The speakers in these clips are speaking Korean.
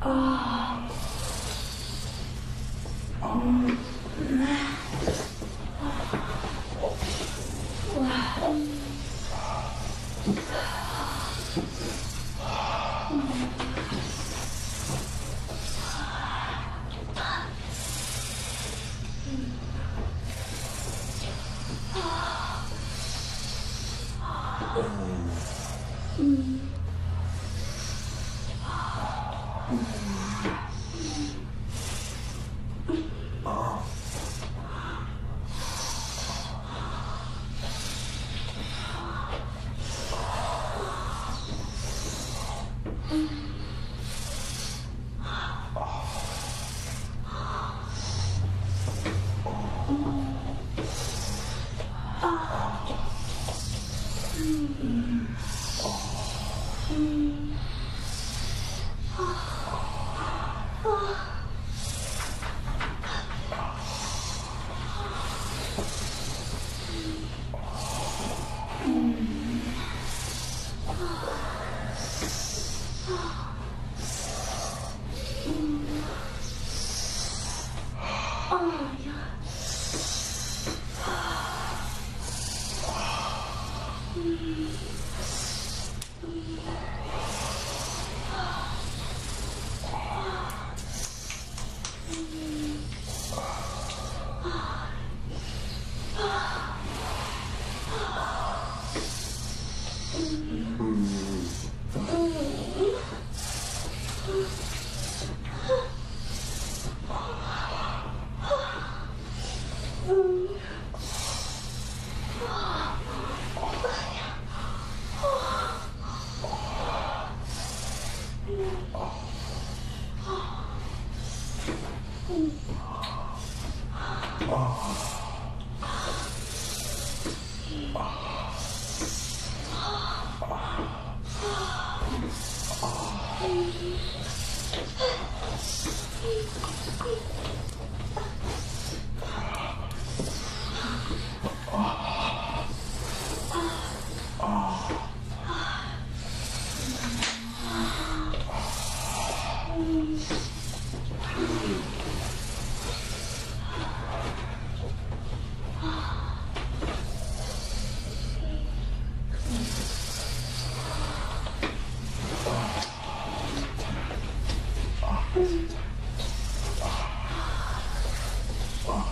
아, 아. 아. あ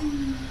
Yeah.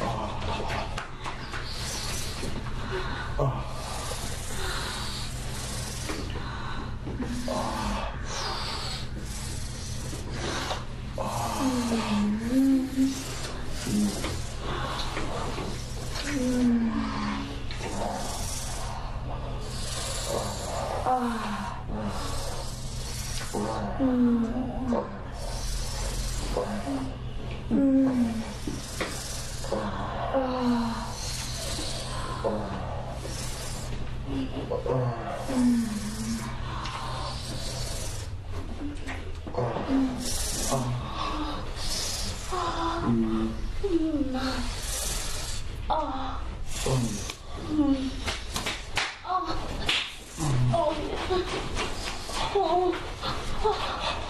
Oh. Oh. 哦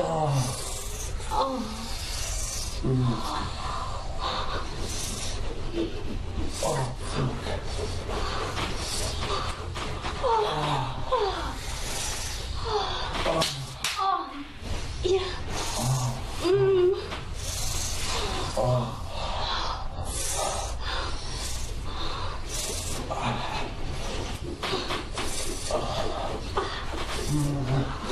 아. 음. 아. Mm-hmm.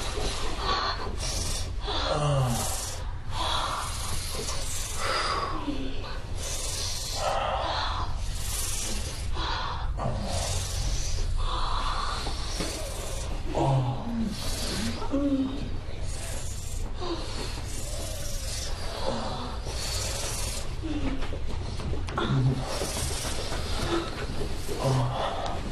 嗯。